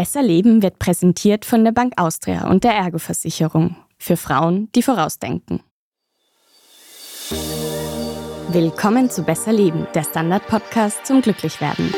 Besser Leben wird präsentiert von der Bank Austria und der Ergo-Versicherung. Für Frauen, die vorausdenken. Willkommen zu Besser Leben, der Standard-Podcast zum Glücklichwerden.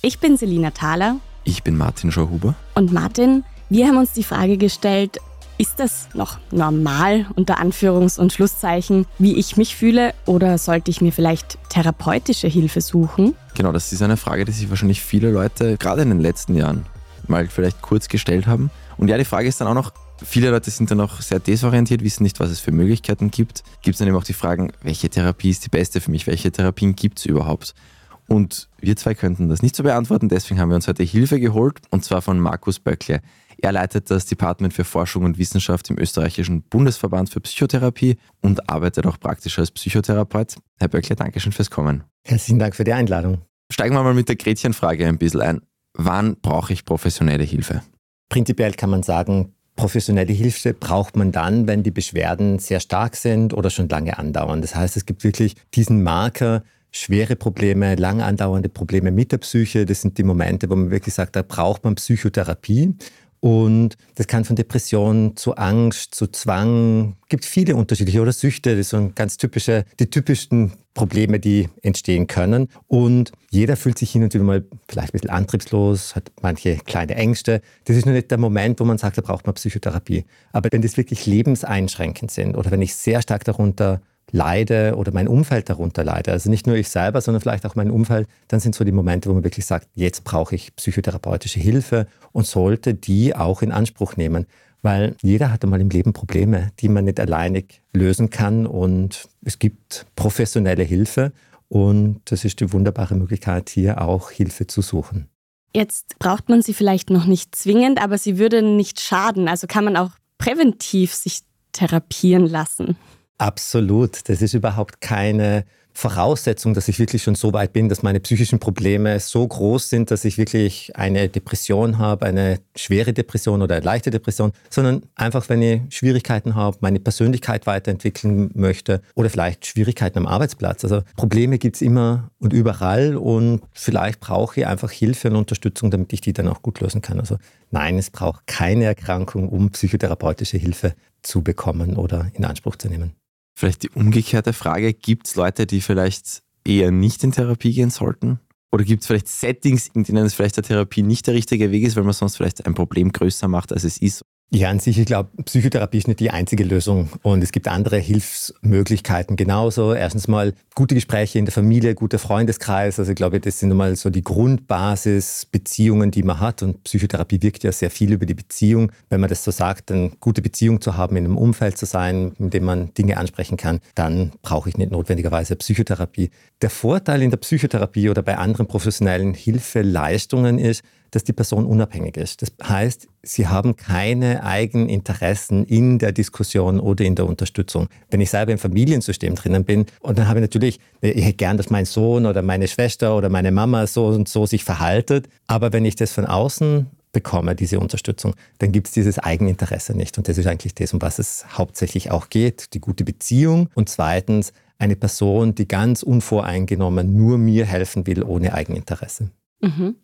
Ich bin Selina Thaler. Ich bin Martin Schauhuber. Und Martin, wir haben uns die Frage gestellt, ist das noch normal unter Anführungs- und Schlusszeichen, wie ich mich fühle, oder sollte ich mir vielleicht therapeutische Hilfe suchen? Genau, das ist eine Frage, die sich wahrscheinlich viele Leute gerade in den letzten Jahren mal vielleicht kurz gestellt haben. Und ja, die Frage ist dann auch noch, viele Leute sind dann auch sehr desorientiert, wissen nicht, was es für Möglichkeiten gibt. Gibt es dann eben auch die Fragen, welche Therapie ist die beste für mich, welche Therapien gibt es überhaupt? Und wir zwei könnten das nicht so beantworten, deswegen haben wir uns heute Hilfe geholt, und zwar von Markus Böckle. Er leitet das Department für Forschung und Wissenschaft im österreichischen Bundesverband für Psychotherapie und arbeitet auch praktisch als Psychotherapeut. Herr Böckle, danke schön fürs Kommen. Herzlichen Dank für die Einladung. Steigen wir mal mit der Gretchenfrage ein bisschen ein. Wann brauche ich professionelle Hilfe? Prinzipiell kann man sagen, professionelle Hilfe braucht man dann, wenn die Beschwerden sehr stark sind oder schon lange andauern. Das heißt, es gibt wirklich diesen Marker, schwere Probleme, lang andauernde Probleme mit der Psyche. Das sind die Momente, wo man wirklich sagt, da braucht man Psychotherapie. Und das kann von Depression zu Angst, zu Zwang, gibt viele unterschiedliche oder Süchte, das sind ganz typische, die typischsten Probleme, die entstehen können. Und jeder fühlt sich hin und wieder mal vielleicht ein bisschen antriebslos, hat manche kleine Ängste. Das ist nur nicht der Moment, wo man sagt, da braucht man Psychotherapie. Aber wenn das wirklich lebenseinschränkend sind oder wenn ich sehr stark darunter leide oder mein Umfeld darunter leide, also nicht nur ich selber, sondern vielleicht auch mein Umfeld, dann sind so die Momente, wo man wirklich sagt, jetzt brauche ich psychotherapeutische Hilfe und sollte die auch in Anspruch nehmen. Weil jeder hat einmal im Leben Probleme, die man nicht alleinig lösen kann und es gibt professionelle Hilfe und das ist die wunderbare Möglichkeit, hier auch Hilfe zu suchen. Jetzt braucht man sie vielleicht noch nicht zwingend, aber sie würde nicht schaden. Also kann man auch präventiv sich therapieren lassen. Absolut. Das ist überhaupt keine Voraussetzung, dass ich wirklich schon so weit bin, dass meine psychischen Probleme so groß sind, dass ich wirklich eine Depression habe, eine schwere Depression oder eine leichte Depression, sondern einfach, wenn ich Schwierigkeiten habe, meine Persönlichkeit weiterentwickeln möchte oder vielleicht Schwierigkeiten am Arbeitsplatz. Also Probleme gibt es immer und überall und vielleicht brauche ich einfach Hilfe und Unterstützung, damit ich die dann auch gut lösen kann. Also nein, es braucht keine Erkrankung, um psychotherapeutische Hilfe zu bekommen oder in Anspruch zu nehmen. Vielleicht die umgekehrte Frage, gibt es Leute, die vielleicht eher nicht in Therapie gehen sollten? Oder gibt es vielleicht Settings, in denen es vielleicht der Therapie nicht der richtige Weg ist, weil man sonst vielleicht ein Problem größer macht, als es ist? Ja, an sich, ich glaube, Psychotherapie ist nicht die einzige Lösung und es gibt andere Hilfsmöglichkeiten genauso. Erstens mal gute Gespräche in der Familie, guter Freundeskreis. Also ich glaube, das sind mal so die Grundbasisbeziehungen, die man hat und Psychotherapie wirkt ja sehr viel über die Beziehung. Wenn man das so sagt, eine gute Beziehung zu haben, in einem Umfeld zu sein, in dem man Dinge ansprechen kann, dann brauche ich nicht notwendigerweise Psychotherapie. Der Vorteil in der Psychotherapie oder bei anderen professionellen Hilfeleistungen ist, dass die Person unabhängig ist. Das heißt, sie haben keine eigenen Interessen in der Diskussion oder in der Unterstützung. Wenn ich selber im Familiensystem drinnen bin und dann habe ich natürlich, ich hätte gern, dass mein Sohn oder meine Schwester oder meine Mama so und so sich verhaltet, aber wenn ich das von außen bekomme, diese Unterstützung, dann gibt es dieses Eigeninteresse nicht. Und das ist eigentlich das, um was es hauptsächlich auch geht, die gute Beziehung und zweitens eine Person, die ganz unvoreingenommen nur mir helfen will, ohne Eigeninteresse. Mhm.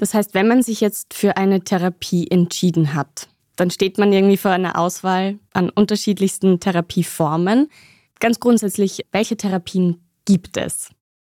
Das heißt, wenn man sich jetzt für eine Therapie entschieden hat, dann steht man irgendwie vor einer Auswahl an unterschiedlichsten Therapieformen. Ganz grundsätzlich, welche Therapien gibt es?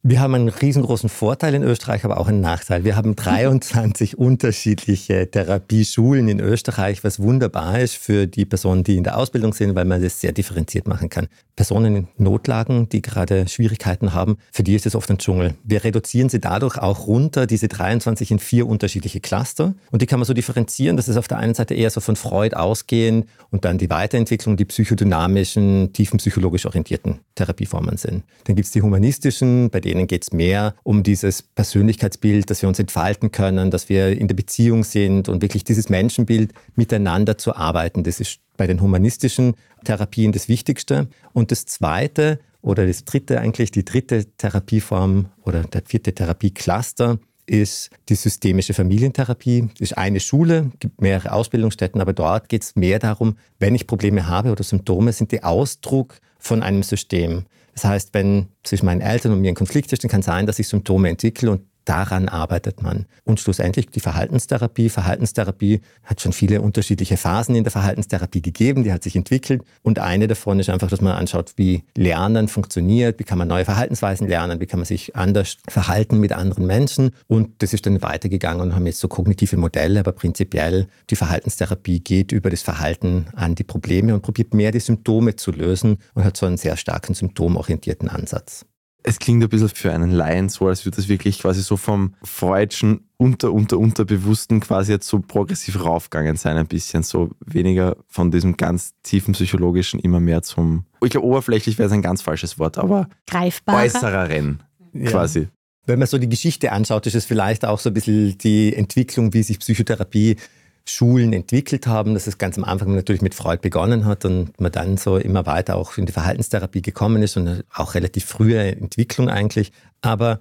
Wir haben einen riesengroßen Vorteil in Österreich, aber auch einen Nachteil. Wir haben 23 unterschiedliche Therapieschulen in Österreich, was wunderbar ist für die Personen, die in der Ausbildung sind, weil man das sehr differenziert machen kann. Personen in Notlagen, die gerade Schwierigkeiten haben, für die ist es oft ein Dschungel. Wir reduzieren sie dadurch auch runter, diese 23 in vier unterschiedliche Cluster. Und die kann man so differenzieren, dass es auf der einen Seite eher so von Freud ausgehen und dann die Weiterentwicklung, die psychodynamischen, tiefenpsychologisch orientierten Therapieformen sind. Dann gibt es die humanistischen, bei denen denen geht es mehr um dieses Persönlichkeitsbild, dass wir uns entfalten können, dass wir in der Beziehung sind und wirklich dieses Menschenbild miteinander zu arbeiten. Das ist bei den humanistischen Therapien das Wichtigste. Und das Zweite oder das Dritte eigentlich, die dritte Therapieform oder der vierte Therapiecluster ist die systemische Familientherapie. Das ist eine Schule, gibt mehrere Ausbildungsstätten, aber dort geht es mehr darum, wenn ich Probleme habe oder Symptome, sind die Ausdruck von einem System. Das heißt, wenn zwischen meinen Eltern und mir ein Konflikt ist, dann kann es sein, dass ich Symptome entwickle und daran arbeitet man. Und schlussendlich die Verhaltenstherapie. Verhaltenstherapie hat schon viele unterschiedliche Phasen in der Verhaltenstherapie gegeben, die hat sich entwickelt. Und eine davon ist einfach, dass man anschaut, wie Lernen funktioniert, wie kann man neue Verhaltensweisen lernen, wie kann man sich anders verhalten mit anderen Menschen. Und das ist dann weitergegangen und haben jetzt so kognitive Modelle, aber prinzipiell die Verhaltenstherapie geht über das Verhalten an die Probleme und probiert mehr die Symptome zu lösen und hat so einen sehr starken symptomorientierten Ansatz es klingt ein bisschen für einen Laien so, als würde das wirklich quasi so vom freudschen unter, unter, unterbewussten quasi jetzt so progressiv raufgegangen sein, ein bisschen so weniger von diesem ganz tiefen psychologischen immer mehr zum, ich glaube oberflächlich wäre es ein ganz falsches Wort, aber greifbarer äußereren quasi. Ja. Wenn man so die Geschichte anschaut, ist es vielleicht auch so ein bisschen die Entwicklung, wie sich Psychotherapie Schulen entwickelt haben, dass es ganz am Anfang natürlich mit Freud begonnen hat und man dann so immer weiter auch in die Verhaltenstherapie gekommen ist und auch relativ frühe Entwicklung eigentlich. Aber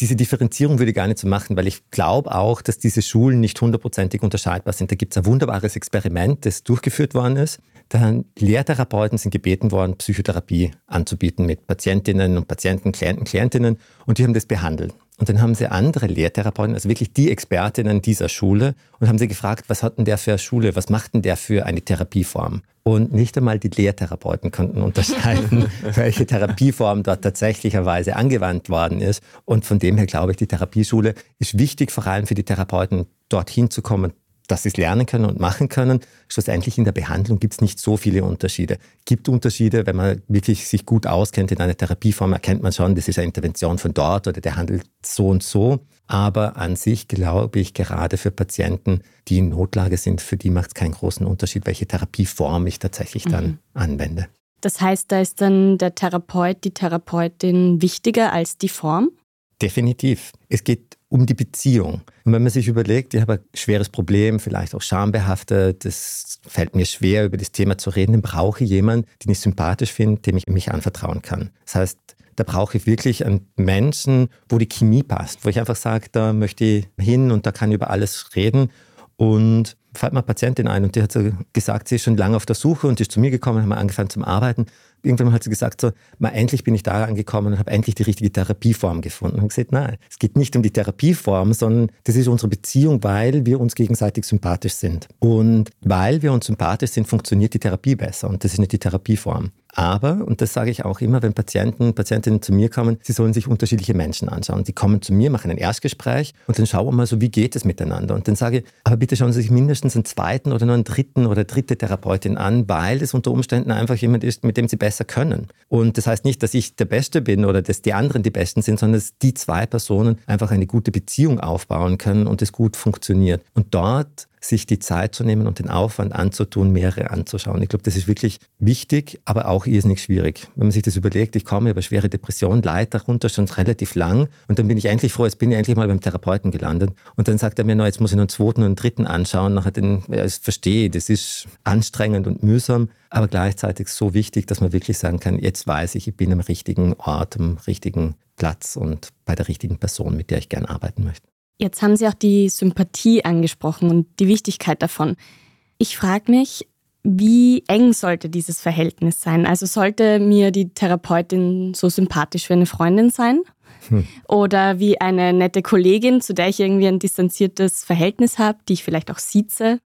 diese Differenzierung würde ich gar nicht so machen, weil ich glaube auch, dass diese Schulen nicht hundertprozentig unterscheidbar sind. Da gibt es ein wunderbares Experiment, das durchgeführt worden ist. Da Lehrtherapeuten sind gebeten worden, Psychotherapie anzubieten mit Patientinnen und Patienten, Klienten, Klientinnen und die haben das behandelt. Und dann haben sie andere Lehrtherapeuten, also wirklich die Expertinnen dieser Schule, und haben sie gefragt, was hat denn der für eine Schule, was macht denn der für eine Therapieform? Und nicht einmal die Lehrtherapeuten konnten unterscheiden, welche Therapieform dort tatsächlicherweise angewandt worden ist. Und von dem her glaube ich, die Therapieschule ist wichtig, vor allem für die Therapeuten, dorthin zu kommen, dass sie es lernen können und machen können. Schlussendlich in der Behandlung gibt es nicht so viele Unterschiede. Gibt Unterschiede, wenn man wirklich sich gut auskennt in einer Therapieform, erkennt man schon, das ist eine Intervention von dort oder der handelt so und so. Aber an sich glaube ich, gerade für Patienten, die in Notlage sind, für die macht es keinen großen Unterschied, welche Therapieform ich tatsächlich dann mhm. anwende. Das heißt, da ist dann der Therapeut, die Therapeutin wichtiger als die Form? Definitiv. Es geht um die Beziehung. Und wenn man sich überlegt, ich habe ein schweres Problem, vielleicht auch schambehaftet, es fällt mir schwer, über das Thema zu reden, dann brauche ich jemanden, den ich sympathisch finde, dem ich mich anvertrauen kann. Das heißt, da brauche ich wirklich einen Menschen, wo die Chemie passt, wo ich einfach sage, da möchte ich hin und da kann ich über alles reden. Und fällt mir eine Patientin ein und die hat so gesagt, sie ist schon lange auf der Suche und ist zu mir gekommen, haben wir angefangen zum Arbeiten irgendwann hat sie gesagt, so, mal endlich bin ich da angekommen und habe endlich die richtige Therapieform gefunden. Und gesagt, nein, es geht nicht um die Therapieform, sondern das ist unsere Beziehung, weil wir uns gegenseitig sympathisch sind. Und weil wir uns sympathisch sind, funktioniert die Therapie besser. Und das ist nicht die Therapieform. Aber, und das sage ich auch immer, wenn Patienten, Patientinnen zu mir kommen, sie sollen sich unterschiedliche Menschen anschauen. Die kommen zu mir, machen ein Erstgespräch und dann schauen wir mal so, wie geht es miteinander. Und dann sage ich, aber bitte schauen Sie sich mindestens einen zweiten oder nur einen dritten oder dritte Therapeutin an, weil es unter Umständen einfach jemand ist, mit dem Sie besser können. Und das heißt nicht, dass ich der Beste bin oder dass die anderen die Besten sind, sondern dass die zwei Personen einfach eine gute Beziehung aufbauen können und es gut funktioniert. Und dort sich die Zeit zu nehmen und den Aufwand anzutun, mehrere anzuschauen. Ich glaube, das ist wirklich wichtig, aber auch irrsinnig schwierig. Wenn man sich das überlegt, ich komme über schwere Depression, leid darunter schon relativ lang und dann bin ich endlich froh, jetzt bin ich endlich mal beim Therapeuten gelandet und dann sagt er mir, no, jetzt muss ich noch einen zweiten und einen dritten anschauen. Nachher den, ja, ich verstehe, das ist anstrengend und mühsam, aber gleichzeitig so wichtig, dass man wirklich sagen kann, jetzt weiß ich, ich bin am richtigen Ort, am richtigen Platz und bei der richtigen Person, mit der ich gerne arbeiten möchte. Jetzt haben Sie auch die Sympathie angesprochen und die Wichtigkeit davon. Ich frage mich, wie eng sollte dieses Verhältnis sein? Also sollte mir die Therapeutin so sympathisch wie eine Freundin sein? Hm. Oder wie eine nette Kollegin, zu der ich irgendwie ein distanziertes Verhältnis habe, die ich vielleicht auch sieze?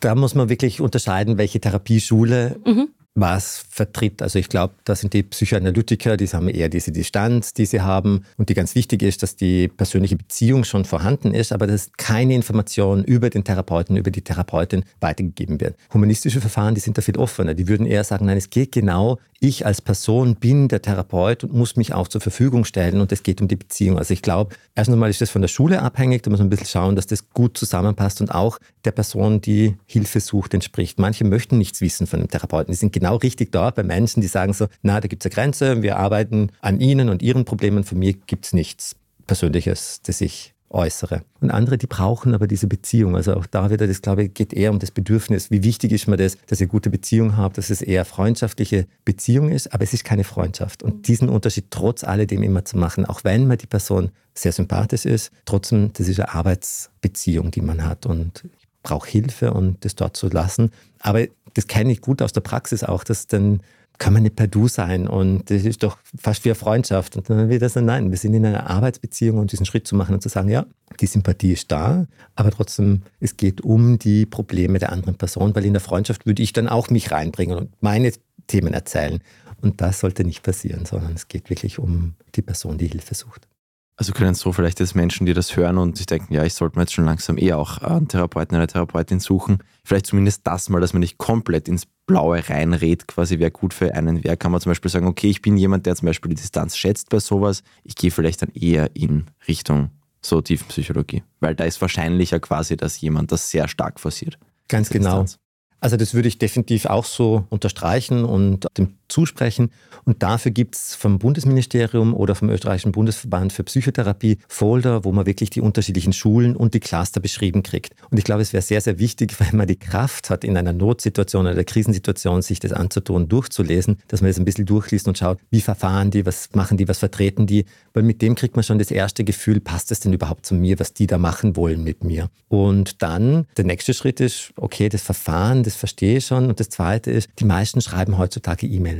Da muss man wirklich unterscheiden, welche Therapieschule mhm was vertritt. Also ich glaube, da sind die Psychoanalytiker, die haben eher diese Distanz, die sie haben und die ganz wichtig ist, dass die persönliche Beziehung schon vorhanden ist, aber dass keine Information über den Therapeuten, über die Therapeutin weitergegeben wird. Humanistische Verfahren, die sind da viel offener. Die würden eher sagen, nein, es geht genau, ich als Person bin der Therapeut und muss mich auch zur Verfügung stellen und es geht um die Beziehung. Also ich glaube, erst einmal ist das von der Schule abhängig, da muss man ein bisschen schauen, dass das gut zusammenpasst und auch der Person, die Hilfe sucht, entspricht. Manche möchten nichts wissen von dem Therapeuten, die sind genau richtig dort bei Menschen, die sagen so, na, da gibt es eine Grenze, wir arbeiten an ihnen und ihren Problemen, von mir gibt es nichts Persönliches, das ich äußere. Und andere, die brauchen aber diese Beziehung. Also auch da wieder, das glaube ich, geht eher um das Bedürfnis. Wie wichtig ist mir das, dass ihr gute Beziehung habt, dass es eher freundschaftliche Beziehung ist, aber es ist keine Freundschaft. Und diesen Unterschied trotz alledem immer zu machen, auch wenn man die Person sehr sympathisch ist, trotzdem, das ist eine Arbeitsbeziehung, die man hat und ich brauche Hilfe und das dort zu lassen. Aber das kenne ich gut aus der Praxis auch, dass dann kann man nicht per Du sein und das ist doch fast wie eine Freundschaft. Und dann wird das dann, nein, wir sind in einer Arbeitsbeziehung und diesen Schritt zu machen und zu sagen, ja, die Sympathie ist da, aber trotzdem, es geht um die Probleme der anderen Person, weil in der Freundschaft würde ich dann auch mich reinbringen und meine Themen erzählen. Und das sollte nicht passieren, sondern es geht wirklich um die Person, die Hilfe sucht. Also können so vielleicht jetzt Menschen, die das hören und sich denken, ja, ich sollte mir jetzt schon langsam eher auch einen Therapeuten, eine Therapeutin suchen, vielleicht zumindest das mal, dass man nicht komplett ins Blaue reinredet, quasi wer gut für einen wäre, kann man zum Beispiel sagen, okay, ich bin jemand, der zum Beispiel die Distanz schätzt bei sowas, ich gehe vielleicht dann eher in Richtung so Tiefenpsychologie, weil da ist wahrscheinlicher quasi, dass jemand das sehr stark forciert. Ganz genau. Distanz. Also das würde ich definitiv auch so unterstreichen und dem zusprechen. Und dafür gibt es vom Bundesministerium oder vom österreichischen Bundesverband für Psychotherapie Folder, wo man wirklich die unterschiedlichen Schulen und die Cluster beschrieben kriegt. Und ich glaube, es wäre sehr, sehr wichtig, wenn man die Kraft hat, in einer Notsituation oder Krisensituation sich das anzutun, durchzulesen, dass man das ein bisschen durchliest und schaut, wie verfahren die, was machen die, was vertreten die. Weil mit dem kriegt man schon das erste Gefühl, passt es denn überhaupt zu mir, was die da machen wollen mit mir. Und dann der nächste Schritt ist, okay, das Verfahren, das verstehe ich schon. Und das zweite ist, die meisten schreiben heutzutage E-Mail.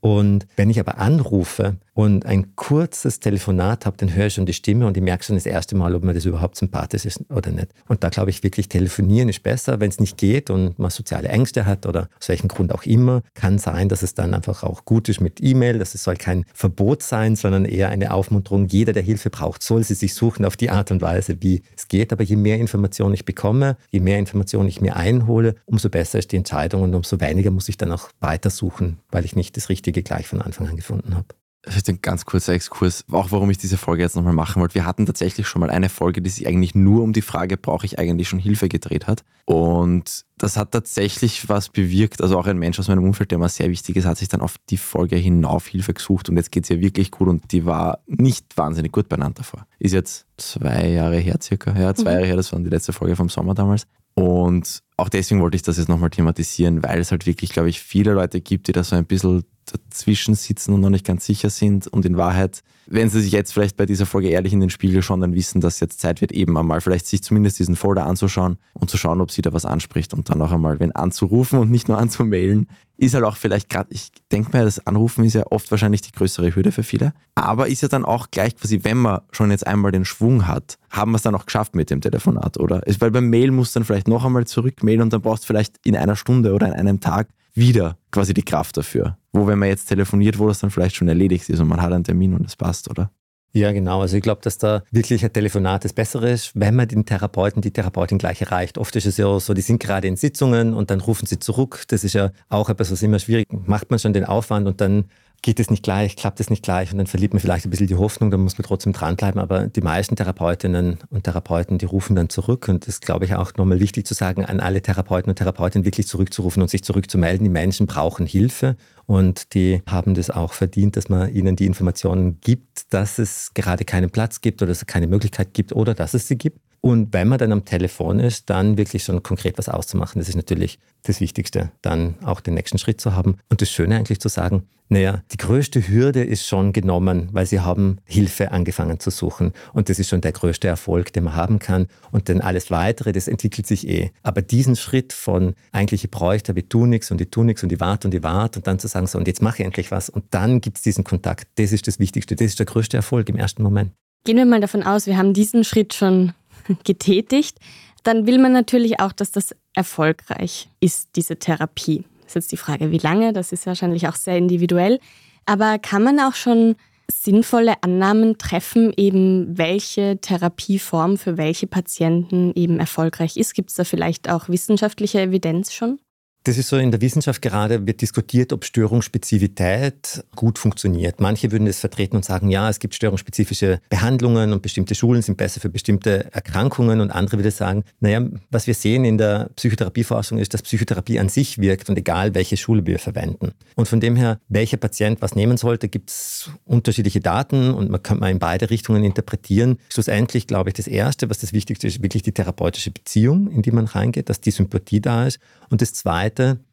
Und wenn ich aber anrufe und ein kurzes Telefonat habe, dann höre ich schon die Stimme und ich merke schon das erste Mal, ob mir das überhaupt sympathisch ist oder nicht. Und da glaube ich wirklich, telefonieren ist besser. Wenn es nicht geht und man soziale Ängste hat oder aus welchem Grund auch immer, kann sein, dass es dann einfach auch gut ist mit E-Mail. Das soll kein Verbot sein, sondern eher eine Aufmunterung. Jeder, der Hilfe braucht, soll sie sich suchen auf die Art und Weise, wie es geht. Aber je mehr Informationen ich bekomme, je mehr Informationen ich mir einhole, umso besser ist die Entscheidung und umso weniger muss ich dann auch weitersuchen, weil ich nicht das Richtige gleich von Anfang an gefunden habe. Vielleicht ein ganz kurzer Exkurs, auch warum ich diese Folge jetzt nochmal machen wollte. Wir hatten tatsächlich schon mal eine Folge, die sich eigentlich nur um die Frage, brauche ich eigentlich schon Hilfe gedreht hat. Und das hat tatsächlich was bewirkt. Also auch ein Mensch aus meinem Umfeld, der mir sehr wichtig ist, hat sich dann auf die Folge hinauf Hilfe gesucht und jetzt geht es ihr wirklich gut und die war nicht wahnsinnig gut benannt davor. Ist jetzt zwei Jahre her circa, ja, zwei mhm. Jahre her, das war die letzte Folge vom Sommer damals. Und auch deswegen wollte ich das jetzt nochmal thematisieren, weil es halt wirklich, glaube ich, viele Leute gibt, die da so ein bisschen dazwischen sitzen und noch nicht ganz sicher sind. Und in Wahrheit, wenn sie sich jetzt vielleicht bei dieser Folge ehrlich in den Spiegel schauen, dann wissen, dass jetzt Zeit wird, eben einmal vielleicht sich zumindest diesen Folder anzuschauen und zu schauen, ob sie da was anspricht und dann auch einmal, wenn anzurufen und nicht nur anzumailen, ist halt auch vielleicht gerade, ich denke mal, das Anrufen ist ja oft wahrscheinlich die größere Hürde für viele, aber ist ja dann auch gleich quasi, wenn man schon jetzt einmal den Schwung hat, haben wir es dann auch geschafft mit dem Telefonat, oder? Weil beim Mail muss dann vielleicht noch einmal zurückmailen und dann brauchst du vielleicht in einer Stunde oder in einem Tag wieder quasi die Kraft dafür. Wo, wenn man jetzt telefoniert, wo das dann vielleicht schon erledigt ist und man hat einen Termin und es passt, oder? Ja, genau. Also ich glaube, dass da wirklich ein Telefonat das Bessere ist, wenn man den Therapeuten, die Therapeutin gleich erreicht. Oft ist es ja so, die sind gerade in Sitzungen und dann rufen sie zurück. Das ist ja auch etwas, was immer schwierig macht man schon den Aufwand und dann geht es nicht gleich, klappt es nicht gleich und dann verliert man vielleicht ein bisschen die Hoffnung, dann muss man trotzdem dranbleiben. Aber die meisten Therapeutinnen und Therapeuten, die rufen dann zurück und das ist, glaube ich, auch nochmal wichtig zu sagen, an alle Therapeuten und Therapeutinnen wirklich zurückzurufen und sich zurückzumelden. Die Menschen brauchen Hilfe und die haben das auch verdient, dass man ihnen die Informationen gibt, dass es gerade keinen Platz gibt oder dass es keine Möglichkeit gibt oder dass es sie gibt. Und wenn man dann am Telefon ist, dann wirklich schon konkret was auszumachen, das ist natürlich das Wichtigste, dann auch den nächsten Schritt zu haben. Und das Schöne eigentlich zu sagen, naja, die größte Hürde ist schon genommen, weil sie haben Hilfe angefangen zu suchen. Und das ist schon der größte Erfolg, den man haben kann. Und dann alles Weitere, das entwickelt sich eh. Aber diesen Schritt von eigentlich, ich bräuchte, aber ich tue nichts und ich tue nichts und ich warte und ich warte und dann zu sagen, so, und jetzt mache ich endlich was. Und dann gibt es diesen Kontakt. Das ist das Wichtigste. Das ist der größte Erfolg im ersten Moment. Gehen wir mal davon aus, wir haben diesen Schritt schon getätigt, dann will man natürlich auch, dass das erfolgreich ist, diese Therapie. Das ist jetzt die Frage, wie lange, das ist wahrscheinlich auch sehr individuell. Aber kann man auch schon sinnvolle Annahmen treffen, eben welche Therapieform für welche Patienten eben erfolgreich ist? Gibt es da vielleicht auch wissenschaftliche Evidenz schon? Das ist so in der Wissenschaft gerade, wird diskutiert, ob Störungsspezifität gut funktioniert. Manche würden es vertreten und sagen, ja, es gibt störungsspezifische Behandlungen und bestimmte Schulen sind besser für bestimmte Erkrankungen und andere würden sagen, naja, was wir sehen in der Psychotherapieforschung ist, dass Psychotherapie an sich wirkt und egal, welche Schule wir verwenden. Und von dem her, welcher Patient was nehmen sollte, gibt es unterschiedliche Daten und man kann mal in beide Richtungen interpretieren. Schlussendlich glaube ich, das Erste, was das Wichtigste ist, wirklich die therapeutische Beziehung, in die man reingeht, dass die Sympathie da ist. Und das Zweite,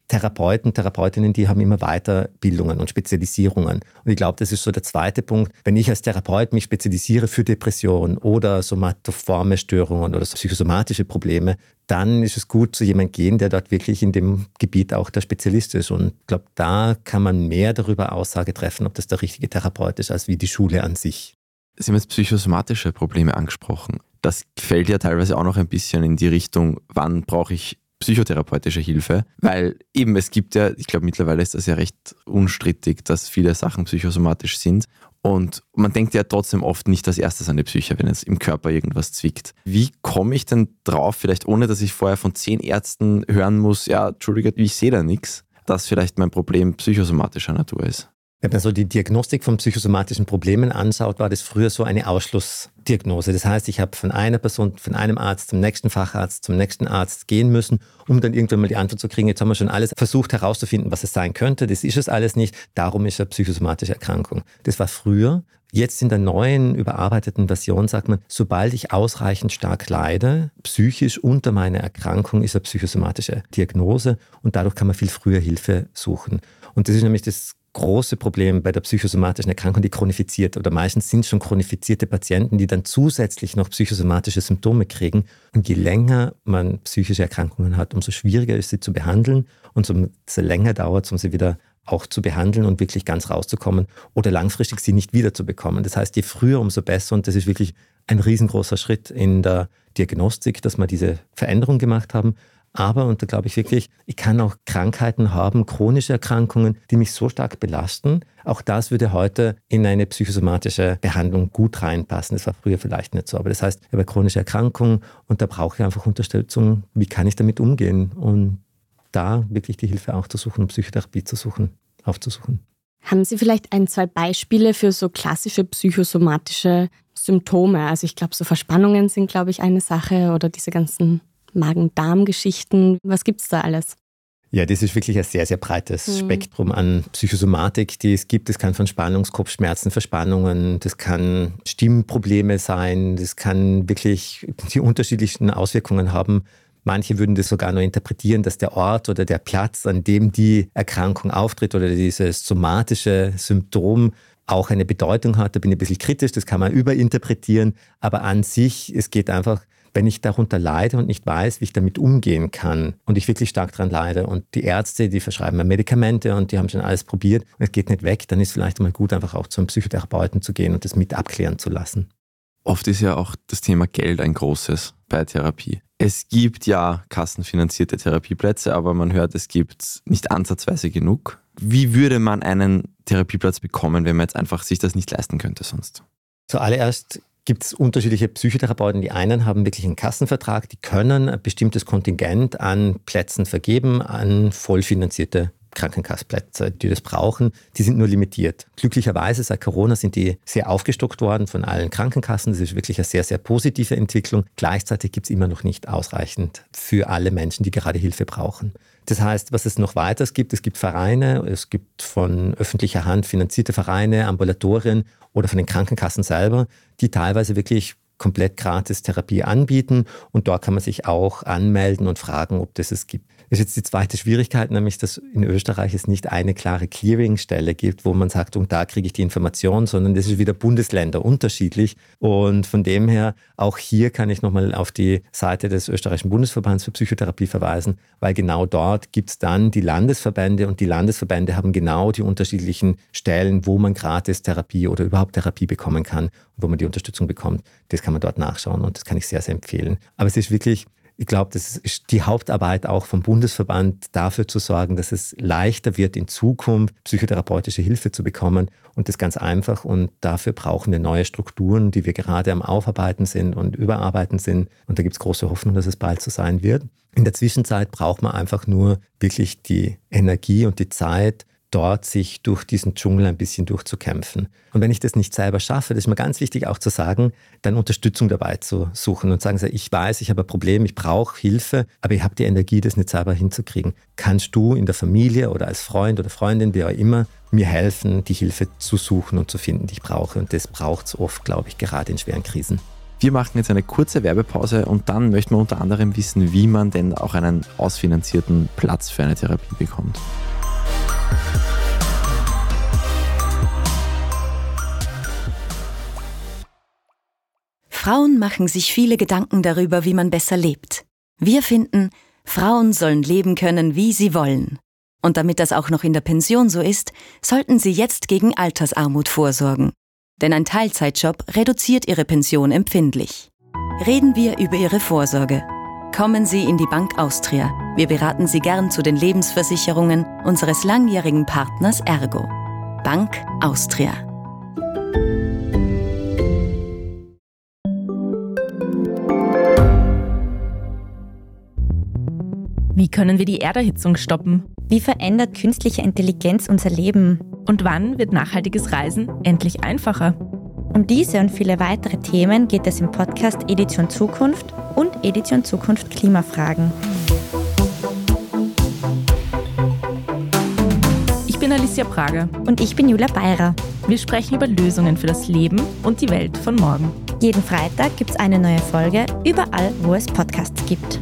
Therapeuten, Therapeutinnen, die haben immer Weiterbildungen und Spezialisierungen. Und ich glaube, das ist so der zweite Punkt. Wenn ich als Therapeut mich spezialisiere für Depressionen oder somatoforme Störungen oder psychosomatische Probleme, dann ist es gut, zu jemandem gehen, der dort wirklich in dem Gebiet auch der Spezialist ist. Und ich glaube, da kann man mehr darüber Aussage treffen, ob das der richtige Therapeut ist, als wie die Schule an sich. Sie haben jetzt psychosomatische Probleme angesprochen. Das fällt ja teilweise auch noch ein bisschen in die Richtung, wann brauche ich psychotherapeutische Hilfe, weil eben es gibt ja, ich glaube mittlerweile ist das ja recht unstrittig, dass viele Sachen psychosomatisch sind und man denkt ja trotzdem oft nicht als erstes an die Psyche, wenn es im Körper irgendwas zwickt. Wie komme ich denn drauf, vielleicht ohne dass ich vorher von zehn Ärzten hören muss, ja, entschuldige, ich sehe da nichts, dass vielleicht mein Problem psychosomatischer Natur ist? Wenn man so die Diagnostik von psychosomatischen Problemen anschaut, war das früher so eine Ausschlussdiagnose. Das heißt, ich habe von einer Person, von einem Arzt zum nächsten Facharzt, zum nächsten Arzt gehen müssen, um dann irgendwann mal die Antwort zu kriegen, jetzt haben wir schon alles versucht herauszufinden, was es sein könnte. Das ist es alles nicht. Darum ist es eine psychosomatische Erkrankung. Das war früher. Jetzt in der neuen, überarbeiteten Version sagt man, sobald ich ausreichend stark leide, psychisch unter meiner Erkrankung, ist eine psychosomatische Diagnose und dadurch kann man viel früher Hilfe suchen. Und das ist nämlich das große Problem bei der psychosomatischen Erkrankung, die chronifiziert oder meistens sind schon chronifizierte Patienten, die dann zusätzlich noch psychosomatische Symptome kriegen. Und je länger man psychische Erkrankungen hat, umso schwieriger ist sie zu behandeln und umso länger dauert es, um sie wieder auch zu behandeln und wirklich ganz rauszukommen oder langfristig sie nicht wiederzubekommen. Das heißt, je früher, umso besser. Und das ist wirklich ein riesengroßer Schritt in der Diagnostik, dass wir diese Veränderung gemacht haben. Aber, und da glaube ich wirklich, ich kann auch Krankheiten haben, chronische Erkrankungen, die mich so stark belasten. Auch das würde heute in eine psychosomatische Behandlung gut reinpassen. Das war früher vielleicht nicht so. Aber das heißt, ich habe chronische Erkrankungen und da brauche ich einfach Unterstützung. Wie kann ich damit umgehen? Und da wirklich die Hilfe auch zu suchen Psychotherapie zu suchen, aufzusuchen. Haben Sie vielleicht ein, zwei Beispiele für so klassische psychosomatische Symptome? Also ich glaube, so Verspannungen sind, glaube ich, eine Sache oder diese ganzen Magen-Darm-Geschichten. Was gibt es da alles? Ja, das ist wirklich ein sehr, sehr breites mhm. Spektrum an Psychosomatik, die es gibt. Das kann von Spannungskopfschmerzen, Verspannungen, das kann Stimmprobleme sein, das kann wirklich die unterschiedlichsten Auswirkungen haben. Manche würden das sogar nur interpretieren, dass der Ort oder der Platz, an dem die Erkrankung auftritt oder dieses somatische Symptom auch eine Bedeutung hat. Da bin ich ein bisschen kritisch, das kann man überinterpretieren. Aber an sich, es geht einfach wenn ich darunter leide und nicht weiß, wie ich damit umgehen kann und ich wirklich stark daran leide und die Ärzte, die verschreiben mir Medikamente und die haben schon alles probiert und es geht nicht weg, dann ist vielleicht mal gut, einfach auch zum Psychotherapeuten zu gehen und das mit abklären zu lassen. Oft ist ja auch das Thema Geld ein großes bei Therapie. Es gibt ja kassenfinanzierte Therapieplätze, aber man hört, es gibt nicht ansatzweise genug. Wie würde man einen Therapieplatz bekommen, wenn man jetzt einfach sich das nicht leisten könnte sonst? Zuallererst gibt es unterschiedliche Psychotherapeuten. Die einen haben wirklich einen Kassenvertrag, die können ein bestimmtes Kontingent an Plätzen vergeben, an vollfinanzierte Krankenkassplätze, die das brauchen, die sind nur limitiert. Glücklicherweise seit Corona sind die sehr aufgestockt worden von allen Krankenkassen. Das ist wirklich eine sehr, sehr positive Entwicklung. Gleichzeitig gibt es immer noch nicht ausreichend für alle Menschen, die gerade Hilfe brauchen. Das heißt, was es noch weiters gibt, es gibt Vereine, es gibt von öffentlicher Hand finanzierte Vereine, Ambulatorien oder von den Krankenkassen selber, die teilweise wirklich komplett gratis Therapie anbieten und dort kann man sich auch anmelden und fragen, ob das es gibt ist jetzt die zweite Schwierigkeit, nämlich dass in Österreich es nicht eine klare Clearingstelle gibt, wo man sagt, und da kriege ich die Information, sondern das ist wieder Bundesländer unterschiedlich. Und von dem her, auch hier kann ich nochmal auf die Seite des österreichischen Bundesverbands für Psychotherapie verweisen, weil genau dort gibt es dann die Landesverbände und die Landesverbände haben genau die unterschiedlichen Stellen, wo man gratis Therapie oder überhaupt Therapie bekommen kann, wo man die Unterstützung bekommt. Das kann man dort nachschauen und das kann ich sehr, sehr empfehlen. Aber es ist wirklich ich glaube, das ist die Hauptarbeit auch vom Bundesverband, dafür zu sorgen, dass es leichter wird, in Zukunft psychotherapeutische Hilfe zu bekommen. Und das ganz einfach. Und dafür brauchen wir neue Strukturen, die wir gerade am Aufarbeiten sind und überarbeiten sind. Und da gibt es große Hoffnung, dass es bald so sein wird. In der Zwischenzeit braucht man einfach nur wirklich die Energie und die Zeit, dort sich durch diesen Dschungel ein bisschen durchzukämpfen. Und wenn ich das nicht selber schaffe, das ist mir ganz wichtig auch zu sagen, dann Unterstützung dabei zu suchen und sagen, ich weiß, ich habe ein Problem, ich brauche Hilfe, aber ich habe die Energie, das nicht selber hinzukriegen. Kannst du in der Familie oder als Freund oder Freundin, wie auch immer, mir helfen, die Hilfe zu suchen und zu finden, die ich brauche. Und das braucht es oft, glaube ich, gerade in schweren Krisen. Wir machen jetzt eine kurze Werbepause und dann möchten wir unter anderem wissen, wie man denn auch einen ausfinanzierten Platz für eine Therapie bekommt. Frauen machen sich viele Gedanken darüber, wie man besser lebt. Wir finden, Frauen sollen leben können, wie sie wollen. Und damit das auch noch in der Pension so ist, sollten sie jetzt gegen Altersarmut vorsorgen. Denn ein Teilzeitjob reduziert ihre Pension empfindlich. Reden wir über ihre Vorsorge. Kommen Sie in die Bank Austria. Wir beraten Sie gern zu den Lebensversicherungen unseres langjährigen Partners Ergo. Bank Austria. Wie können wir die Erderhitzung stoppen? Wie verändert künstliche Intelligenz unser Leben? Und wann wird nachhaltiges Reisen endlich einfacher? Um diese und viele weitere Themen geht es im Podcast Edition Zukunft und Edition Zukunft Klimafragen. Ich bin Alicia Prager. Und ich bin Julia Beirer. Wir sprechen über Lösungen für das Leben und die Welt von morgen. Jeden Freitag gibt es eine neue Folge, überall, wo es Podcasts gibt.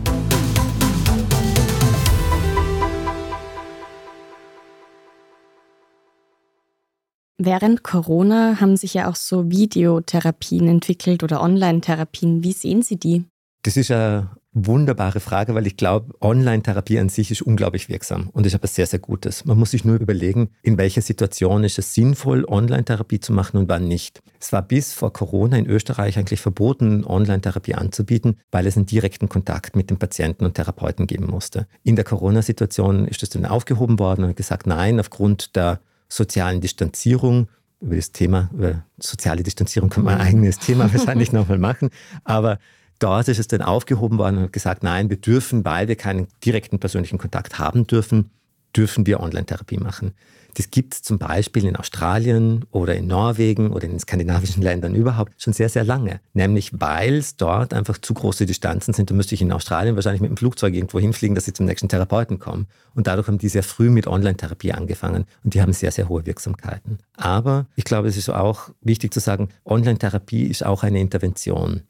Während Corona haben sich ja auch so Videotherapien entwickelt oder Online-Therapien. Wie sehen Sie die? Das ist eine wunderbare Frage, weil ich glaube, Online-Therapie an sich ist unglaublich wirksam und ist etwas sehr, sehr Gutes. Man muss sich nur überlegen, in welcher Situation ist es sinnvoll, Online-Therapie zu machen und wann nicht. Es war bis vor Corona in Österreich eigentlich verboten, Online-Therapie anzubieten, weil es einen direkten Kontakt mit den Patienten und Therapeuten geben musste. In der Corona-Situation ist das dann aufgehoben worden und gesagt, nein, aufgrund der sozialen Distanzierung. Über das Thema, über soziale Distanzierung kann man ein eigenes Thema wahrscheinlich nochmal machen. Aber dort ist es dann aufgehoben worden und gesagt, nein, wir dürfen, weil wir keinen direkten persönlichen Kontakt haben dürfen, dürfen wir Online-Therapie machen. Das gibt es zum Beispiel in Australien oder in Norwegen oder in den skandinavischen Ländern überhaupt schon sehr, sehr lange. Nämlich weil es dort einfach zu große Distanzen sind. Da müsste ich in Australien wahrscheinlich mit dem Flugzeug irgendwo hinfliegen, dass sie zum nächsten Therapeuten kommen. Und dadurch haben die sehr früh mit Online-Therapie angefangen und die haben sehr, sehr hohe Wirksamkeiten. Aber ich glaube, es ist auch wichtig zu sagen, Online-Therapie ist auch eine Intervention.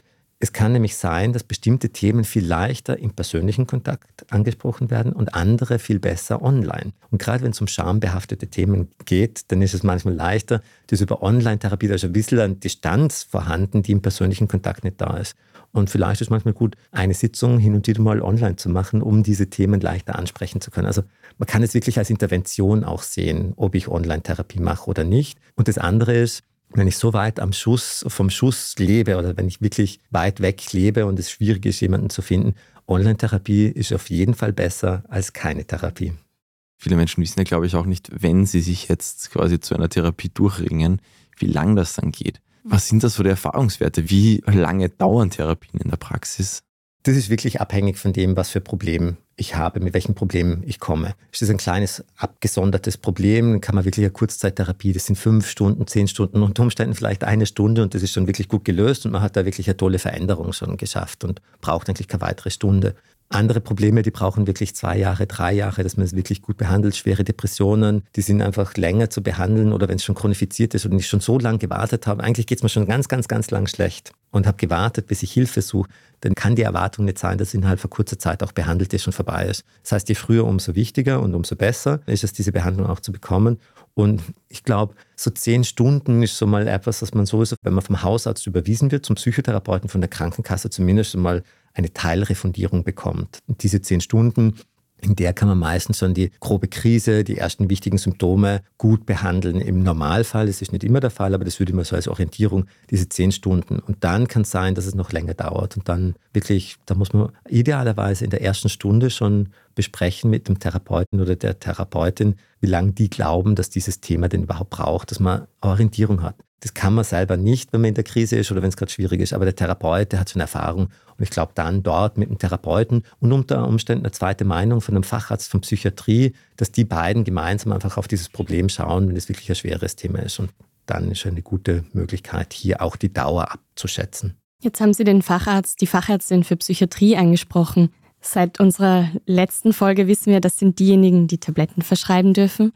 Es kann nämlich sein, dass bestimmte Themen viel leichter im persönlichen Kontakt angesprochen werden und andere viel besser online. Und gerade wenn es um schambehaftete Themen geht, dann ist es manchmal leichter, dass über Online-Therapie, da ist ein bisschen eine Distanz vorhanden, die im persönlichen Kontakt nicht da ist. Und vielleicht ist es manchmal gut, eine Sitzung hin und wieder mal online zu machen, um diese Themen leichter ansprechen zu können. Also man kann es wirklich als Intervention auch sehen, ob ich Online-Therapie mache oder nicht. Und das andere ist, wenn ich so weit am Schuss, vom Schuss lebe oder wenn ich wirklich weit weg lebe und es schwierig ist, jemanden zu finden, Online-Therapie ist auf jeden Fall besser als keine Therapie. Viele Menschen wissen ja, glaube ich, auch nicht, wenn sie sich jetzt quasi zu einer Therapie durchringen, wie lang das dann geht. Was sind das für die Erfahrungswerte? Wie lange dauern Therapien in der Praxis? Das ist wirklich abhängig von dem, was für Problem ich habe, mit welchen Problemen ich komme. Ist das ein kleines, abgesondertes Problem, dann kann man wirklich eine Kurzzeittherapie, das sind fünf Stunden, zehn Stunden, unter Umständen vielleicht eine Stunde und das ist schon wirklich gut gelöst und man hat da wirklich eine tolle Veränderung schon geschafft und braucht eigentlich keine weitere Stunde. Andere Probleme, die brauchen wirklich zwei Jahre, drei Jahre, dass man es wirklich gut behandelt. Schwere Depressionen, die sind einfach länger zu behandeln oder wenn es schon chronifiziert ist und ich schon so lange gewartet habe, eigentlich geht es mir schon ganz, ganz, ganz lang schlecht und habe gewartet, bis ich Hilfe suche, dann kann die Erwartung nicht sein, dass innerhalb von kurzer Zeit auch behandelt ist und vorbei ist. Das heißt, je früher, umso wichtiger und umso besser ist es, diese Behandlung auch zu bekommen. Und ich glaube, so zehn Stunden ist so mal etwas, was man sowieso, wenn man vom Hausarzt überwiesen wird, zum Psychotherapeuten von der Krankenkasse zumindest mal eine Teilrefundierung bekommt. Und diese zehn Stunden in der kann man meistens schon die grobe Krise, die ersten wichtigen Symptome gut behandeln. Im Normalfall, das ist nicht immer der Fall, aber das würde man so als Orientierung, diese zehn Stunden. Und dann kann es sein, dass es noch länger dauert. Und dann wirklich, da muss man idealerweise in der ersten Stunde schon besprechen mit dem Therapeuten oder der Therapeutin, wie lange die glauben, dass dieses Thema denn überhaupt braucht, dass man Orientierung hat. Das kann man selber nicht, wenn man in der Krise ist oder wenn es gerade schwierig ist. Aber der Therapeut, der hat schon Erfahrung. Und ich glaube, dann dort mit dem Therapeuten und unter Umständen eine zweite Meinung von einem Facharzt von Psychiatrie, dass die beiden gemeinsam einfach auf dieses Problem schauen, wenn es wirklich ein schweres Thema ist. Und dann ist eine gute Möglichkeit, hier auch die Dauer abzuschätzen. Jetzt haben Sie den Facharzt, die Fachärztin für Psychiatrie angesprochen. Seit unserer letzten Folge wissen wir, das sind diejenigen, die Tabletten verschreiben dürfen.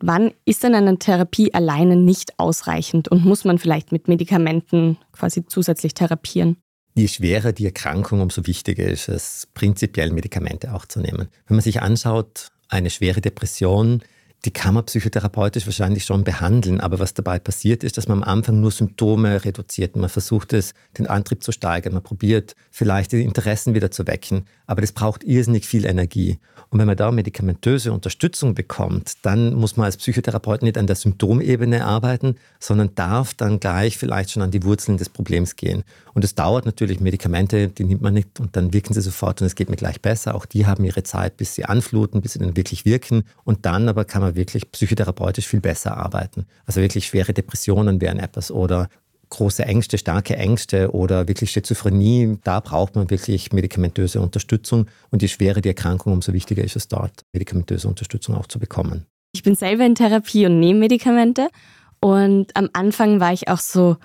Wann ist denn eine Therapie alleine nicht ausreichend und muss man vielleicht mit Medikamenten quasi zusätzlich therapieren? Je schwerer die Erkrankung, umso wichtiger ist es, prinzipiell Medikamente auch zu nehmen. Wenn man sich anschaut, eine schwere Depression die kann man psychotherapeutisch wahrscheinlich schon behandeln, aber was dabei passiert ist, dass man am Anfang nur Symptome reduziert. Man versucht es, den Antrieb zu steigern, man probiert vielleicht die Interessen wieder zu wecken, aber das braucht irrsinnig viel Energie. Und wenn man da medikamentöse Unterstützung bekommt, dann muss man als Psychotherapeut nicht an der Symptomebene arbeiten, sondern darf dann gleich vielleicht schon an die Wurzeln des Problems gehen. Und es dauert natürlich, Medikamente, die nimmt man nicht und dann wirken sie sofort und es geht mir gleich besser. Auch die haben ihre Zeit, bis sie anfluten, bis sie dann wirklich wirken. Und dann aber kann man wirklich psychotherapeutisch viel besser arbeiten. Also wirklich schwere Depressionen wären etwas oder große Ängste, starke Ängste oder wirklich Schizophrenie, da braucht man wirklich medikamentöse Unterstützung. Und je schwerer die Erkrankung, umso wichtiger ist es dort, medikamentöse Unterstützung auch zu bekommen. Ich bin selber in Therapie und nehme Medikamente. Und am Anfang war ich auch so,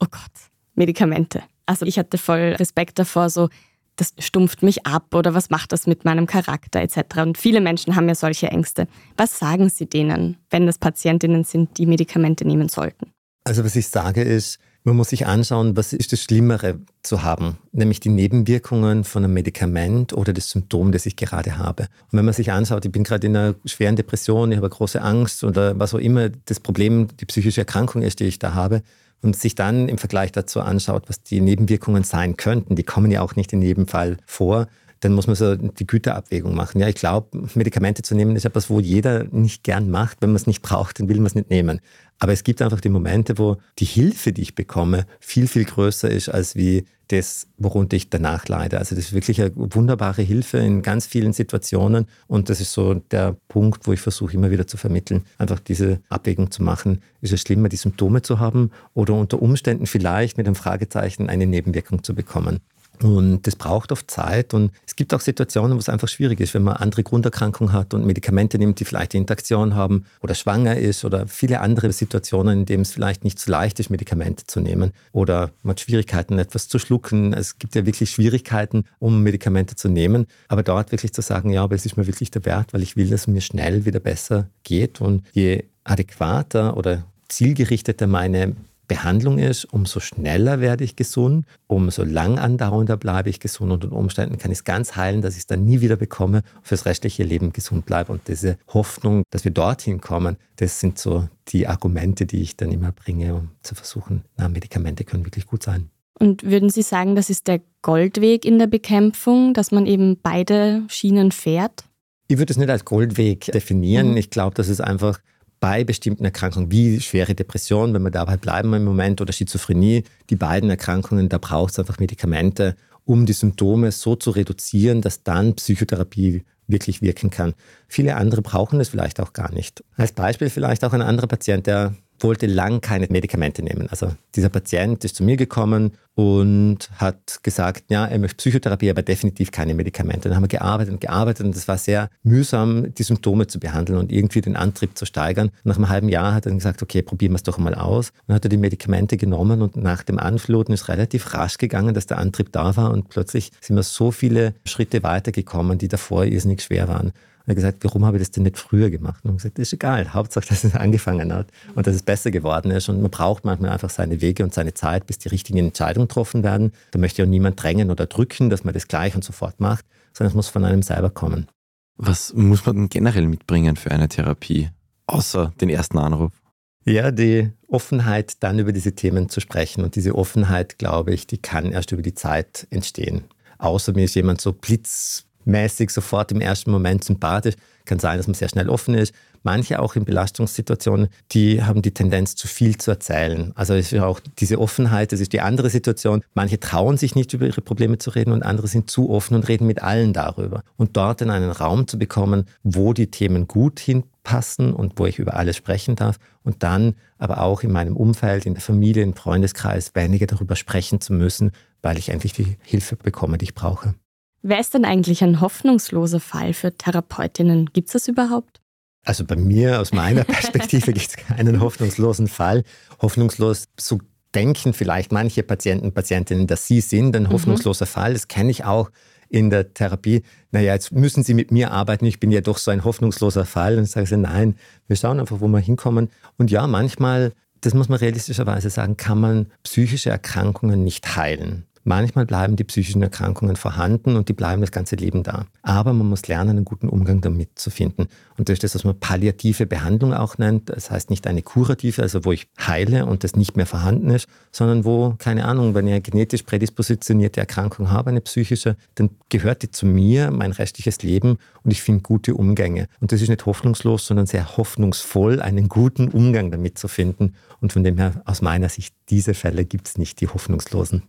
oh Gott, Medikamente. Also ich hatte voll Respekt davor, so, das stumpft mich ab oder was macht das mit meinem Charakter etc. Und viele Menschen haben ja solche Ängste. Was sagen Sie denen, wenn das Patientinnen sind, die Medikamente nehmen sollten? Also was ich sage ist, man muss sich anschauen, was ist das Schlimmere zu haben, nämlich die Nebenwirkungen von einem Medikament oder das Symptom, das ich gerade habe. Und wenn man sich anschaut, ich bin gerade in einer schweren Depression, ich habe große Angst oder was auch immer das Problem, die psychische Erkrankung ist, die ich da habe, und sich dann im Vergleich dazu anschaut, was die Nebenwirkungen sein könnten, die kommen ja auch nicht in jedem Fall vor, dann muss man so die Güterabwägung machen. Ja, ich glaube, Medikamente zu nehmen ist etwas, wo jeder nicht gern macht. Wenn man es nicht braucht, dann will man es nicht nehmen. Aber es gibt einfach die Momente, wo die Hilfe, die ich bekomme, viel, viel größer ist, als wie das, worunter ich danach leide. Also das ist wirklich eine wunderbare Hilfe in ganz vielen Situationen. Und das ist so der Punkt, wo ich versuche immer wieder zu vermitteln, einfach diese Abwägung zu machen. Ist es schlimmer, die Symptome zu haben oder unter Umständen vielleicht mit einem Fragezeichen eine Nebenwirkung zu bekommen? Und das braucht oft Zeit. Und es gibt auch Situationen, wo es einfach schwierig ist, wenn man andere Grunderkrankungen hat und Medikamente nimmt, die vielleicht Interaktion haben oder schwanger ist oder viele andere Situationen, in denen es vielleicht nicht so leicht ist, Medikamente zu nehmen oder man hat Schwierigkeiten, etwas zu schlucken. Es gibt ja wirklich Schwierigkeiten, um Medikamente zu nehmen. Aber dort wirklich zu sagen, ja, aber es ist mir wirklich der Wert, weil ich will, dass es mir schnell wieder besser geht. Und je adäquater oder zielgerichteter meine Behandlung ist, umso schneller werde ich gesund, umso lang andauernder bleibe ich gesund und unter Umständen kann ich es ganz heilen, dass ich es dann nie wieder bekomme, fürs restliche Leben gesund bleibe. Und diese Hoffnung, dass wir dorthin kommen, das sind so die Argumente, die ich dann immer bringe, um zu versuchen, na, Medikamente können wirklich gut sein. Und würden Sie sagen, das ist der Goldweg in der Bekämpfung, dass man eben beide Schienen fährt? Ich würde es nicht als Goldweg definieren. Mhm. Ich glaube, dass es einfach bei bestimmten Erkrankungen wie schwere Depression, wenn wir dabei bleiben im Moment, oder Schizophrenie, die beiden Erkrankungen, da braucht es einfach Medikamente, um die Symptome so zu reduzieren, dass dann Psychotherapie wirklich wirken kann. Viele andere brauchen es vielleicht auch gar nicht. Als Beispiel vielleicht auch ein anderer Patient, der wollte lang keine Medikamente nehmen. Also dieser Patient ist zu mir gekommen und hat gesagt, ja, er möchte Psychotherapie, aber definitiv keine Medikamente. Dann haben wir gearbeitet und gearbeitet und es war sehr mühsam, die Symptome zu behandeln und irgendwie den Antrieb zu steigern. Nach einem halben Jahr hat er dann gesagt, okay, probieren wir es doch mal aus. Dann hat er die Medikamente genommen und nach dem Anfluten ist relativ rasch gegangen, dass der Antrieb da war und plötzlich sind wir so viele Schritte weitergekommen, die davor irrsinnig schwer waren. Und er gesagt, warum habe ich das denn nicht früher gemacht? Und gesagt, das ist egal. Hauptsache, dass es angefangen hat und dass es besser geworden ist. Und man braucht manchmal einfach seine Wege und seine Zeit, bis die richtigen Entscheidungen getroffen werden. Da möchte ja niemand drängen oder drücken, dass man das gleich und sofort macht, sondern es muss von einem selber kommen. Was muss man denn generell mitbringen für eine Therapie, außer den ersten Anruf? Ja, die Offenheit, dann über diese Themen zu sprechen. Und diese Offenheit, glaube ich, die kann erst über die Zeit entstehen. Außer mir ist jemand so blitz mäßig sofort im ersten Moment sympathisch. Kann sein, dass man sehr schnell offen ist. Manche auch in Belastungssituationen, die haben die Tendenz, zu viel zu erzählen. Also es ist auch diese Offenheit, das ist die andere Situation. Manche trauen sich nicht über ihre Probleme zu reden und andere sind zu offen und reden mit allen darüber. Und dort in einen Raum zu bekommen, wo die Themen gut hin passen und wo ich über alles sprechen darf und dann aber auch in meinem Umfeld, in der Familie, im Freundeskreis weniger darüber sprechen zu müssen, weil ich endlich die Hilfe bekomme, die ich brauche. Wer ist denn eigentlich ein hoffnungsloser Fall für Therapeutinnen? Gibt es das überhaupt? Also bei mir, aus meiner Perspektive, gibt es keinen hoffnungslosen Fall. Hoffnungslos zu denken vielleicht manche Patienten, Patientinnen, dass sie sind ein mhm. hoffnungsloser mhm. Fall. Das kenne ich auch in der Therapie. Naja, jetzt müssen Sie mit mir arbeiten, ich bin ja doch so ein hoffnungsloser Fall. Und sagen sie, nein, wir schauen einfach, wo wir hinkommen. Und ja, manchmal, das muss man realistischerweise sagen, kann man psychische Erkrankungen nicht heilen. Manchmal bleiben die psychischen Erkrankungen vorhanden und die bleiben das ganze Leben da. Aber man muss lernen, einen guten Umgang damit zu finden. Und das ist das, was man palliative Behandlung auch nennt. Das heißt nicht eine kurative, also wo ich heile und das nicht mehr vorhanden ist, sondern wo, keine Ahnung, wenn ich eine genetisch prädispositionierte Erkrankung habe, eine psychische, dann gehört die zu mir, mein restliches Leben und ich finde gute Umgänge. Und das ist nicht hoffnungslos, sondern sehr hoffnungsvoll, einen guten Umgang damit zu finden. Und von dem her, aus meiner Sicht, diese Fälle gibt es nicht, die hoffnungslosen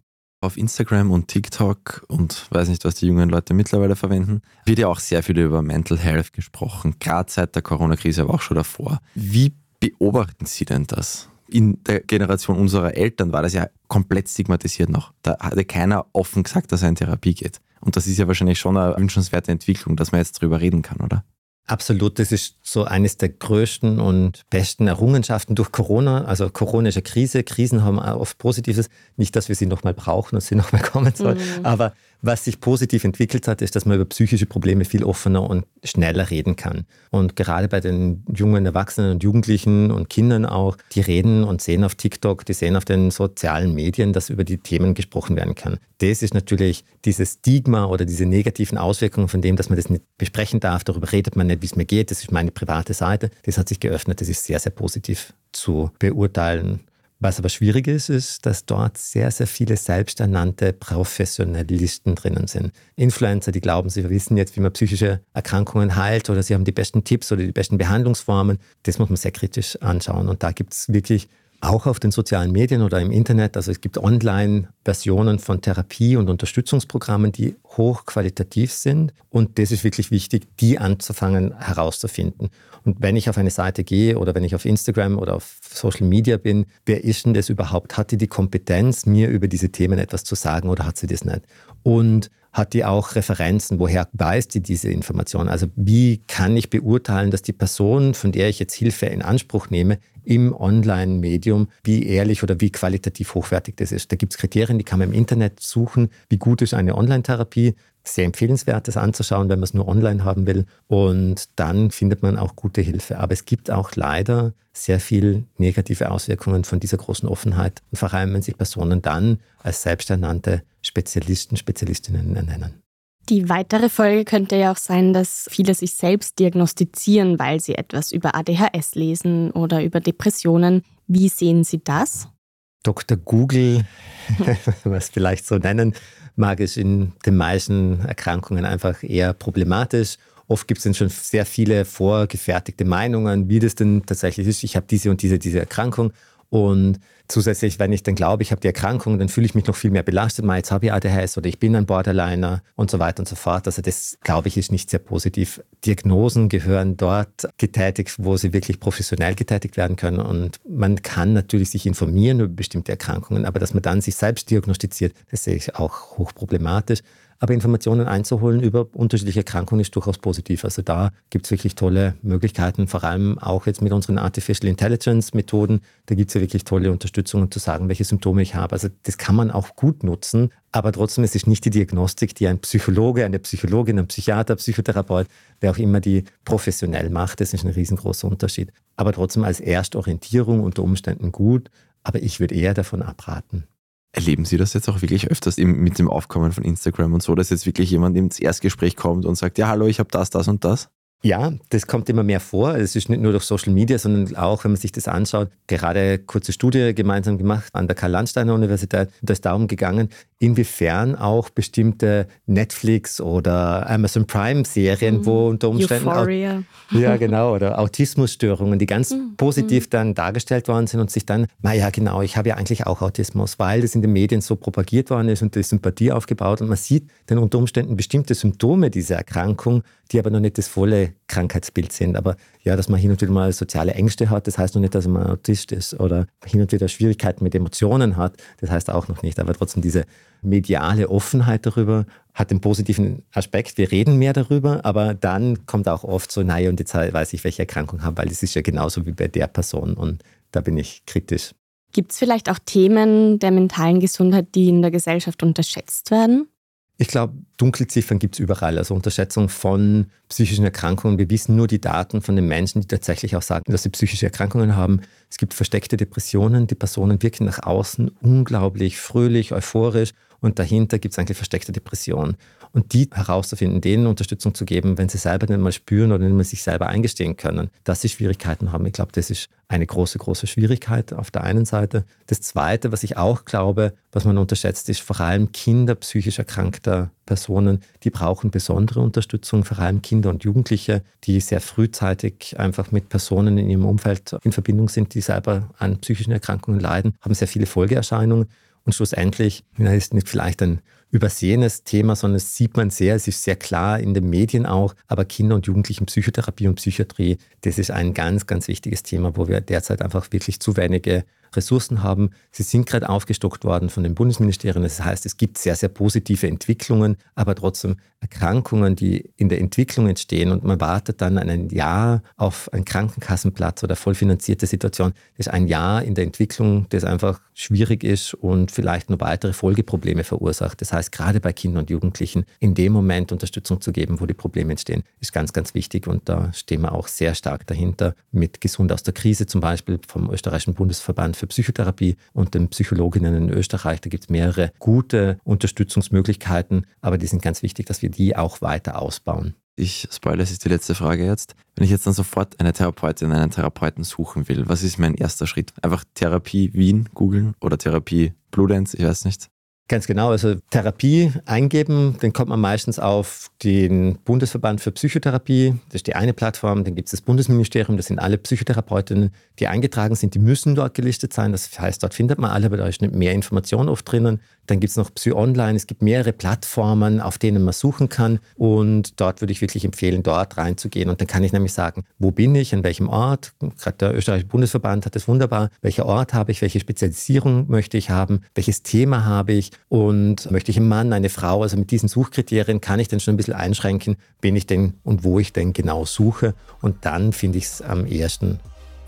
auf Instagram und TikTok und weiß nicht, was die jungen Leute mittlerweile verwenden, wird ja auch sehr viel über Mental Health gesprochen, gerade seit der Corona-Krise, aber auch schon davor. Wie beobachten Sie denn das? In der Generation unserer Eltern war das ja komplett stigmatisiert noch. Da hatte keiner offen gesagt, dass er in Therapie geht. Und das ist ja wahrscheinlich schon eine wünschenswerte Entwicklung, dass man jetzt darüber reden kann, oder? Absolut, das ist so eines der größten und besten Errungenschaften durch Corona. Also eine Krise, Krisen haben auch oft Positives. Nicht, dass wir sie nochmal brauchen und sie nochmal kommen sollen, mhm. aber was sich positiv entwickelt hat, ist, dass man über psychische Probleme viel offener und schneller reden kann. Und gerade bei den jungen Erwachsenen und Jugendlichen und Kindern auch, die reden und sehen auf TikTok, die sehen auf den sozialen Medien, dass über die Themen gesprochen werden kann. Das ist natürlich dieses Stigma oder diese negativen Auswirkungen von dem, dass man das nicht besprechen darf, darüber redet man nicht, wie es mir geht, das ist meine private Seite. Das hat sich geöffnet, das ist sehr, sehr positiv zu beurteilen. Was aber schwierig ist, ist, dass dort sehr, sehr viele selbsternannte Professionalisten drinnen sind. Influencer, die glauben, sie wissen jetzt, wie man psychische Erkrankungen heilt oder sie haben die besten Tipps oder die besten Behandlungsformen. Das muss man sehr kritisch anschauen. Und da gibt es wirklich auch auf den sozialen Medien oder im Internet, also es gibt Online-Versionen von Therapie- und Unterstützungsprogrammen, die hochqualitativ sind. Und das ist wirklich wichtig, die anzufangen herauszufinden. Und wenn ich auf eine Seite gehe oder wenn ich auf Instagram oder auf Social Media bin, wer ist denn das überhaupt? Hat die die Kompetenz, mir über diese Themen etwas zu sagen oder hat sie das nicht? Und hat die auch Referenzen? Woher weiß die diese Information? Also wie kann ich beurteilen, dass die Person, von der ich jetzt Hilfe in Anspruch nehme, im Online-Medium, wie ehrlich oder wie qualitativ hochwertig das ist. Da gibt es Kriterien, die kann man im Internet suchen. Wie gut ist eine Online-Therapie? Sehr empfehlenswert, das anzuschauen, wenn man es nur online haben will. Und dann findet man auch gute Hilfe. Aber es gibt auch leider sehr viel negative Auswirkungen von dieser großen Offenheit. Und vor allem, wenn sich Personen dann als selbsternannte Spezialisten, Spezialistinnen nennen. Die weitere Folge könnte ja auch sein, dass viele sich selbst diagnostizieren, weil sie etwas über ADHS lesen oder über Depressionen. Wie sehen Sie das? Dr. Google, es vielleicht so nennen mag, ist in den meisten Erkrankungen einfach eher problematisch. Oft gibt es dann schon sehr viele vorgefertigte Meinungen, wie das denn tatsächlich ist. Ich habe diese und diese, diese Erkrankung und zusätzlich, wenn ich dann glaube, ich habe die Erkrankung, dann fühle ich mich noch viel mehr belastet. Mal, jetzt habe ich ADHS oder ich bin ein Borderliner und so weiter und so fort. Also das, glaube ich, ist nicht sehr positiv. Diagnosen gehören dort getätigt, wo sie wirklich professionell getätigt werden können. Und man kann natürlich sich informieren über bestimmte Erkrankungen, aber dass man dann sich selbst diagnostiziert, das sehe ich auch hochproblematisch. Aber Informationen einzuholen über unterschiedliche Erkrankungen ist durchaus positiv. Also da gibt es wirklich tolle Möglichkeiten, vor allem auch jetzt mit unseren Artificial Intelligence Methoden. Da gibt es ja wirklich tolle Unterstützung, um zu sagen, welche Symptome ich habe. Also das kann man auch gut nutzen. Aber trotzdem ist es nicht die Diagnostik, die ein Psychologe, eine Psychologin, ein Psychiater, Psychotherapeut, wer auch immer die professionell macht. Das ist ein riesengroßer Unterschied. Aber trotzdem als Erstorientierung unter Umständen gut. Aber ich würde eher davon abraten. Erleben Sie das jetzt auch wirklich öfters mit dem Aufkommen von Instagram und so, dass jetzt wirklich jemand ins Erstgespräch kommt und sagt, ja, hallo, ich habe das, das und das? Ja, das kommt immer mehr vor. Es ist nicht nur durch Social Media, sondern auch, wenn man sich das anschaut, gerade kurze Studie gemeinsam gemacht an der Karl-Landsteiner Universität. Da ist darum gegangen, inwiefern auch bestimmte Netflix oder Amazon Prime Serien, mm, wo unter Umständen Euphoria. Auch, ja genau oder Autismusstörungen, die ganz mm, positiv mm. dann dargestellt worden sind und sich dann, naja genau, ich habe ja eigentlich auch Autismus, weil das in den Medien so propagiert worden ist und die Sympathie aufgebaut und man sieht dann unter Umständen bestimmte Symptome dieser Erkrankung, die aber noch nicht das volle Krankheitsbild sind. Aber ja, dass man hin und wieder mal soziale Ängste hat, das heißt noch nicht, dass man Autist ist oder hin und wieder Schwierigkeiten mit Emotionen hat, das heißt auch noch nicht. Aber trotzdem diese mediale Offenheit darüber hat den positiven Aspekt. Wir reden mehr darüber, aber dann kommt auch oft so, naja, und jetzt weiß ich, welche Erkrankung habe, weil es ist ja genauso wie bei der Person und da bin ich kritisch. Gibt es vielleicht auch Themen der mentalen Gesundheit, die in der Gesellschaft unterschätzt werden? Ich glaube, Dunkelziffern gibt es überall. Also Unterschätzung von psychischen Erkrankungen. Wir wissen nur die Daten von den Menschen, die tatsächlich auch sagen, dass sie psychische Erkrankungen haben. Es gibt versteckte Depressionen. Die Personen wirken nach außen unglaublich fröhlich, euphorisch. Und dahinter gibt es eigentlich versteckte Depressionen. Und die herauszufinden, denen Unterstützung zu geben, wenn sie selber nicht mal spüren oder nicht mal sich selber eingestehen können, dass sie Schwierigkeiten haben. Ich glaube, das ist eine große, große Schwierigkeit auf der einen Seite. Das Zweite, was ich auch glaube, was man unterschätzt, ist vor allem Kinder psychisch erkrankter Personen, die brauchen besondere Unterstützung, vor allem Kinder und Jugendliche, die sehr frühzeitig einfach mit Personen in ihrem Umfeld in Verbindung sind, die selber an psychischen Erkrankungen leiden, haben sehr viele Folgeerscheinungen. Und schlussendlich ist nicht vielleicht ein übersehenes Thema, sondern es sieht man sehr, es ist sehr klar in den Medien auch, aber Kinder- und Jugendlichen Psychotherapie und Psychiatrie, das ist ein ganz, ganz wichtiges Thema, wo wir derzeit einfach wirklich zu wenige Ressourcen haben. Sie sind gerade aufgestockt worden von den Bundesministerien. Das heißt, es gibt sehr, sehr positive Entwicklungen, aber trotzdem Erkrankungen, die in der Entwicklung entstehen und man wartet dann ein Jahr auf einen Krankenkassenplatz oder vollfinanzierte Situation. Das ist ein Jahr in der Entwicklung, das einfach schwierig ist und vielleicht noch weitere Folgeprobleme verursacht. Das heißt, gerade bei Kindern und Jugendlichen in dem Moment Unterstützung zu geben, wo die Probleme entstehen, ist ganz, ganz wichtig und da stehen wir auch sehr stark dahinter mit Gesund aus der Krise zum Beispiel vom österreichischen Bundesverband für für Psychotherapie und den Psychologinnen in Österreich. Da gibt es mehrere gute Unterstützungsmöglichkeiten, aber die sind ganz wichtig, dass wir die auch weiter ausbauen. Ich spoilere, es ist die letzte Frage jetzt. Wenn ich jetzt dann sofort eine Therapeutin, einen Therapeuten suchen will, was ist mein erster Schritt? Einfach Therapie Wien googeln oder Therapie Bludenz, ich weiß nicht. Ganz genau, also Therapie eingeben, dann kommt man meistens auf den Bundesverband für Psychotherapie, das ist die eine Plattform, dann gibt es das Bundesministerium, das sind alle Psychotherapeutinnen, die eingetragen sind, die müssen dort gelistet sein, das heißt, dort findet man alle, aber da ist nicht mehr Information oft drinnen. Dann gibt es noch Psy Online, es gibt mehrere Plattformen, auf denen man suchen kann. Und dort würde ich wirklich empfehlen, dort reinzugehen. Und dann kann ich nämlich sagen, wo bin ich, an welchem Ort, gerade der österreichische Bundesverband hat das wunderbar, welcher Ort habe ich, welche Spezialisierung möchte ich haben, welches Thema habe ich? Und möchte ich einen Mann, eine Frau, also mit diesen Suchkriterien kann ich dann schon ein bisschen einschränken, wen ich denn und wo ich denn genau suche. Und dann finde ich es am ersten.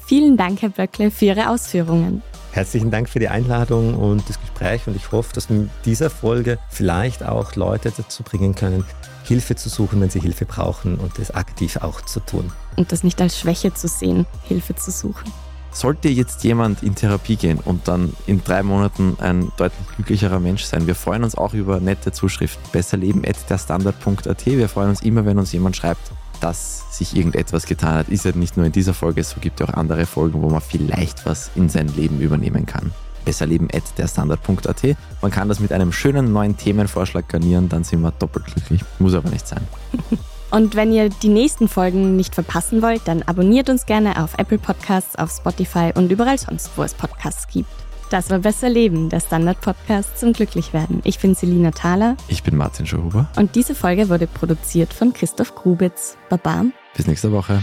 Vielen Dank, Herr Böckle, für Ihre Ausführungen. Herzlichen Dank für die Einladung und das Gespräch und ich hoffe, dass wir mit dieser Folge vielleicht auch Leute dazu bringen können, Hilfe zu suchen, wenn sie Hilfe brauchen und das aktiv auch zu tun. Und das nicht als Schwäche zu sehen, Hilfe zu suchen. Sollte jetzt jemand in Therapie gehen und dann in drei Monaten ein deutlich glücklicherer Mensch sein, wir freuen uns auch über nette Zuschriften. Besserleben.derstandard.at. Wir freuen uns immer, wenn uns jemand schreibt, dass sich irgendetwas getan hat. Ist ja nicht nur in dieser Folge, es gibt ja auch andere Folgen, wo man vielleicht was in sein Leben übernehmen kann. Besserleben.derstandard.at. Man kann das mit einem schönen neuen Themenvorschlag garnieren, dann sind wir doppelt glücklich. Muss aber nicht sein. Und wenn ihr die nächsten Folgen nicht verpassen wollt, dann abonniert uns gerne auf Apple Podcasts, auf Spotify und überall sonst, wo es Podcasts gibt. Das war Besser Leben, der Standard-Podcast zum Glücklichwerden. Ich bin Selina Thaler. Ich bin Martin Schauhuber. Und diese Folge wurde produziert von Christoph Grubitz. Baba. Bis nächste Woche.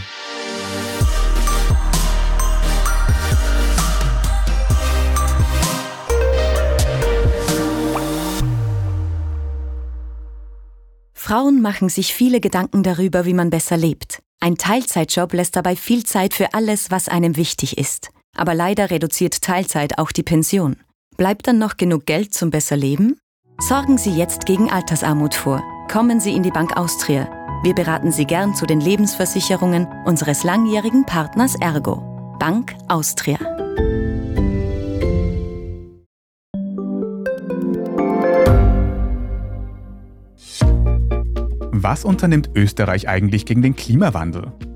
Frauen machen sich viele Gedanken darüber, wie man besser lebt. Ein Teilzeitjob lässt dabei viel Zeit für alles, was einem wichtig ist. Aber leider reduziert Teilzeit auch die Pension. Bleibt dann noch genug Geld zum besser Leben? Sorgen Sie jetzt gegen Altersarmut vor. Kommen Sie in die Bank Austria. Wir beraten Sie gern zu den Lebensversicherungen unseres langjährigen Partners Ergo. Bank Austria. Was unternimmt Österreich eigentlich gegen den Klimawandel?